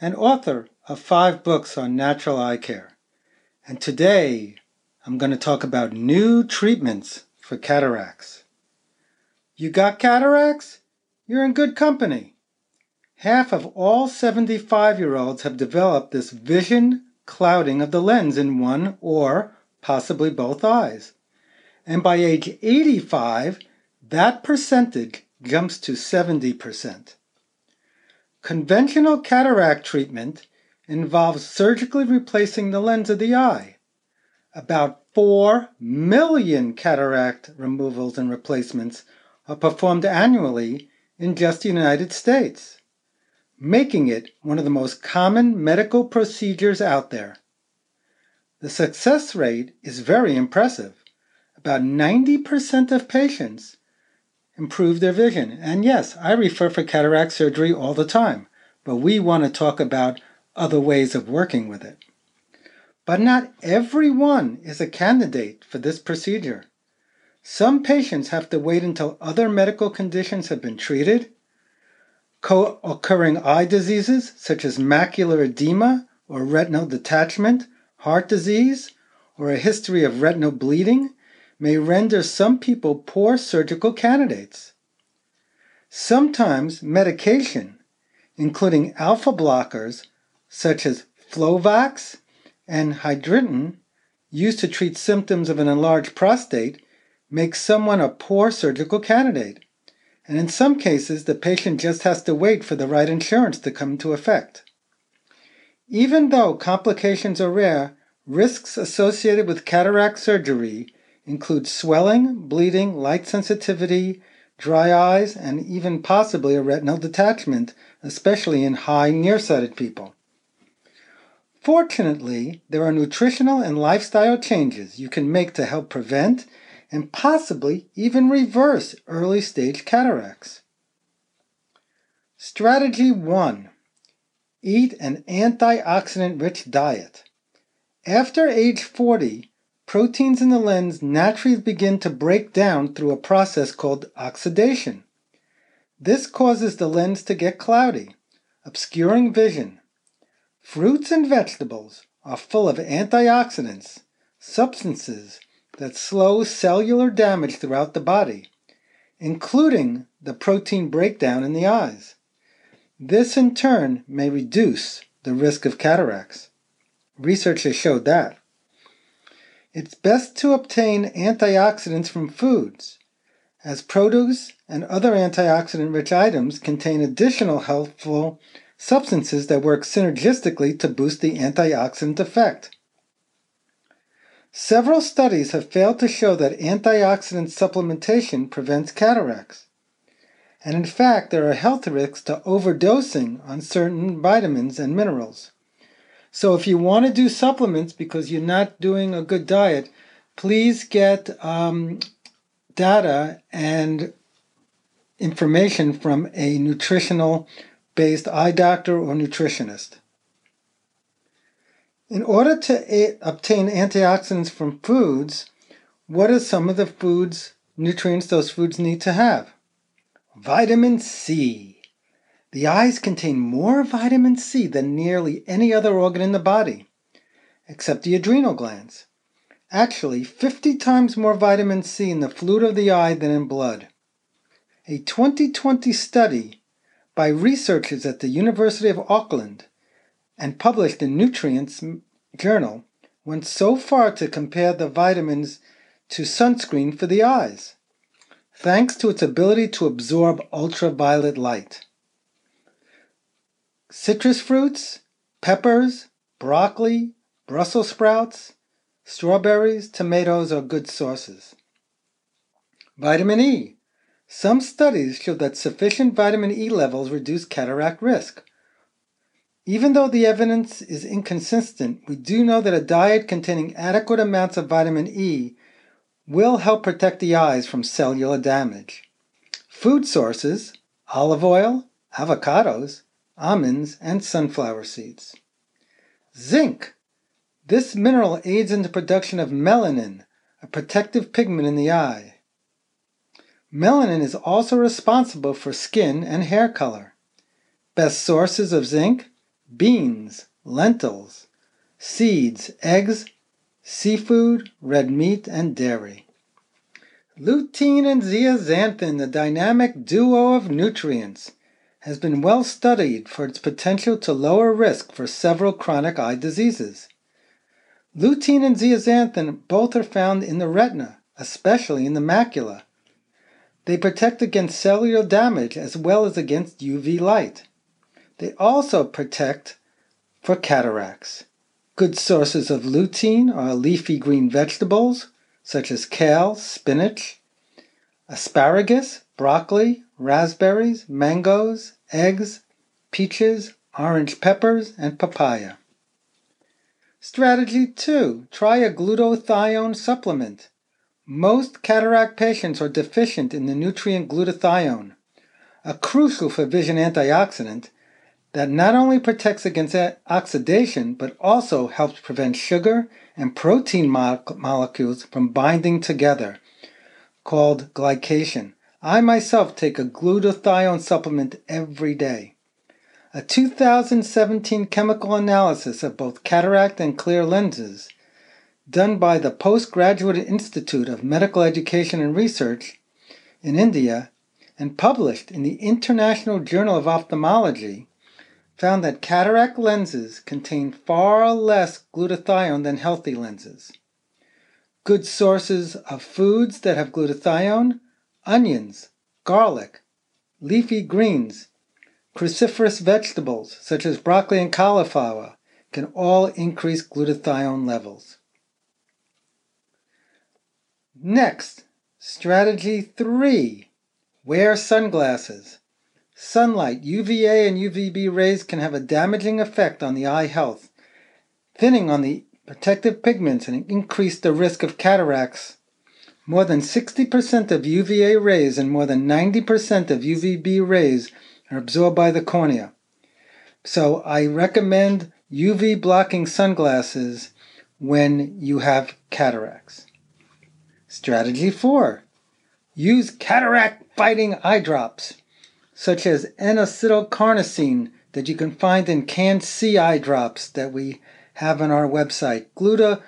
and author of five books on natural eye care. And today I'm going to talk about new treatments for cataracts. You got cataracts? You're in good company. Half of all 75 year olds have developed this vision clouding of the lens in one or possibly both eyes. And by age 85, that percentage jumps to 70%. Conventional cataract treatment involves surgically replacing the lens of the eye. About 4 million cataract removals and replacements are performed annually in just the United States, making it one of the most common medical procedures out there. The success rate is very impressive. About 90% of patients improve their vision. And yes, I refer for cataract surgery all the time, but we want to talk about other ways of working with it. But not everyone is a candidate for this procedure. Some patients have to wait until other medical conditions have been treated. Co occurring eye diseases such as macular edema or retinal detachment, heart disease, or a history of retinal bleeding may render some people poor surgical candidates. Sometimes medication, including alpha blockers such as Flomax and Hydriton, used to treat symptoms of an enlarged prostate, makes someone a poor surgical candidate. And in some cases, the patient just has to wait for the right insurance to come into effect. Even though complications are rare, risks associated with cataract surgery include swelling, bleeding, light sensitivity, dry eyes, and even possibly a retinal detachment, especially in high nearsighted people. Fortunately, there are nutritional and lifestyle changes you can make to help prevent and possibly even reverse early stage cataracts. Strategy 1 Eat an antioxidant rich diet. After age 40, proteins in the lens naturally begin to break down through a process called oxidation. This causes the lens to get cloudy, obscuring vision. Fruits and vegetables are full of antioxidants, substances that slow cellular damage throughout the body, including the protein breakdown in the eyes. This in turn may reduce the risk of cataracts. Research has showed that. It's best to obtain antioxidants from foods, as produce and other antioxidant rich items contain additional helpful substances that work synergistically to boost the antioxidant effect. Several studies have failed to show that antioxidant supplementation prevents cataracts. And in fact, there are health risks to overdosing on certain vitamins and minerals. So if you want to do supplements because you're not doing a good diet, please get um, data and information from a nutritional based eye doctor or nutritionist. In order to a- obtain antioxidants from foods, what are some of the foods, nutrients those foods need to have? Vitamin C. The eyes contain more vitamin C than nearly any other organ in the body, except the adrenal glands. Actually, 50 times more vitamin C in the fluid of the eye than in blood. A 2020 study by researchers at the University of Auckland and published in Nutrients Journal went so far to compare the vitamins to sunscreen for the eyes, thanks to its ability to absorb ultraviolet light. Citrus fruits, peppers, broccoli, Brussels sprouts, strawberries, tomatoes are good sources. Vitamin E. Some studies show that sufficient vitamin E levels reduce cataract risk. Even though the evidence is inconsistent, we do know that a diet containing adequate amounts of vitamin E will help protect the eyes from cellular damage. Food sources olive oil, avocados, almonds, and sunflower seeds. Zinc. This mineral aids in the production of melanin, a protective pigment in the eye. Melanin is also responsible for skin and hair color. Best sources of zinc beans, lentils, seeds, eggs, seafood, red meat, and dairy. Lutein and zeaxanthin, the dynamic duo of nutrients, has been well studied for its potential to lower risk for several chronic eye diseases. Lutein and zeaxanthin both are found in the retina, especially in the macula. They protect against cellular damage as well as against UV light. They also protect for cataracts. Good sources of lutein are leafy green vegetables such as kale, spinach, asparagus, broccoli, raspberries, mangoes, eggs, peaches, orange peppers, and papaya. Strategy 2 Try a glutathione supplement. Most cataract patients are deficient in the nutrient glutathione, a crucial for vision antioxidant that not only protects against oxidation but also helps prevent sugar and protein mo- molecules from binding together, called glycation. I myself take a glutathione supplement every day. A 2017 chemical analysis of both cataract and clear lenses, done by the Postgraduate Institute of Medical Education and Research in India and published in the International Journal of Ophthalmology, found that cataract lenses contain far less glutathione than healthy lenses. Good sources of foods that have glutathione onions, garlic, leafy greens, cruciferous vegetables such as broccoli and cauliflower can all increase glutathione levels. Next, strategy three wear sunglasses. Sunlight, UVA and UVB rays can have a damaging effect on the eye health, thinning on the protective pigments and increase the risk of cataracts. More than 60% of UVA rays and more than 90% of UVB rays are absorbed by the cornea. So I recommend UV blocking sunglasses when you have cataracts. Strategy 4 Use cataract fighting eye drops such as N-acetylcarnosine that you can find in Can-C eye drops that we have on our website. Gluta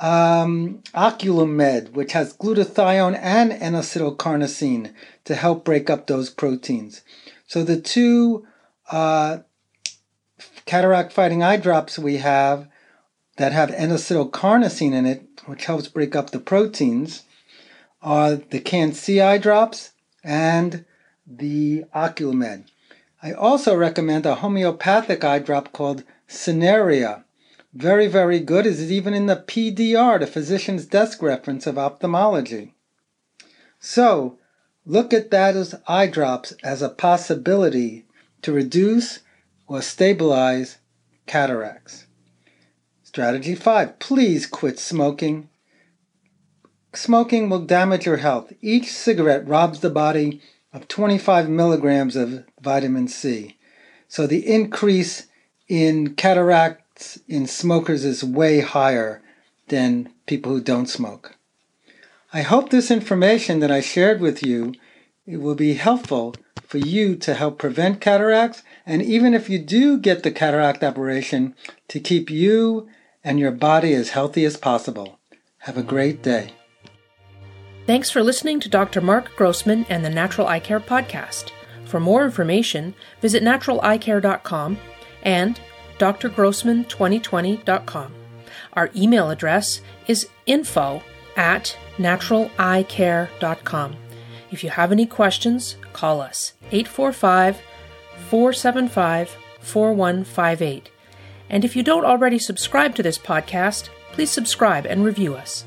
um, OcluMed, which has glutathione and N-acetylcarnosine to help break up those proteins. So the two uh, cataract fighting eye drops we have that have N-acetylcarnosine in it, which helps break up the proteins, are the Can-C eye drops and the OcluMed. I also recommend a homeopathic eye drop called Cineraria. Very, very good. Is it even in the PDR, the physician's desk reference of ophthalmology. So, look at that as eye drops as a possibility to reduce or stabilize cataracts. Strategy 5. Please quit smoking. Smoking will damage your health. Each cigarette robs the body of 25 milligrams of vitamin C. So the increase in in smokers is way higher than people who don't smoke. I hope this information that I shared with you it will be helpful for you to help prevent cataracts and even if you do get the cataract operation to keep you and your body as healthy as possible. Have a great day. Thanks for listening to Dr. Mark Grossman and the Natural Eye Care Podcast. For more information, visit naturaleyecare.com and drgrossman2020.com. Our email address is info at naturaleyecare.com. If you have any questions, call us 845 475 4158. And if you don't already subscribe to this podcast, please subscribe and review us.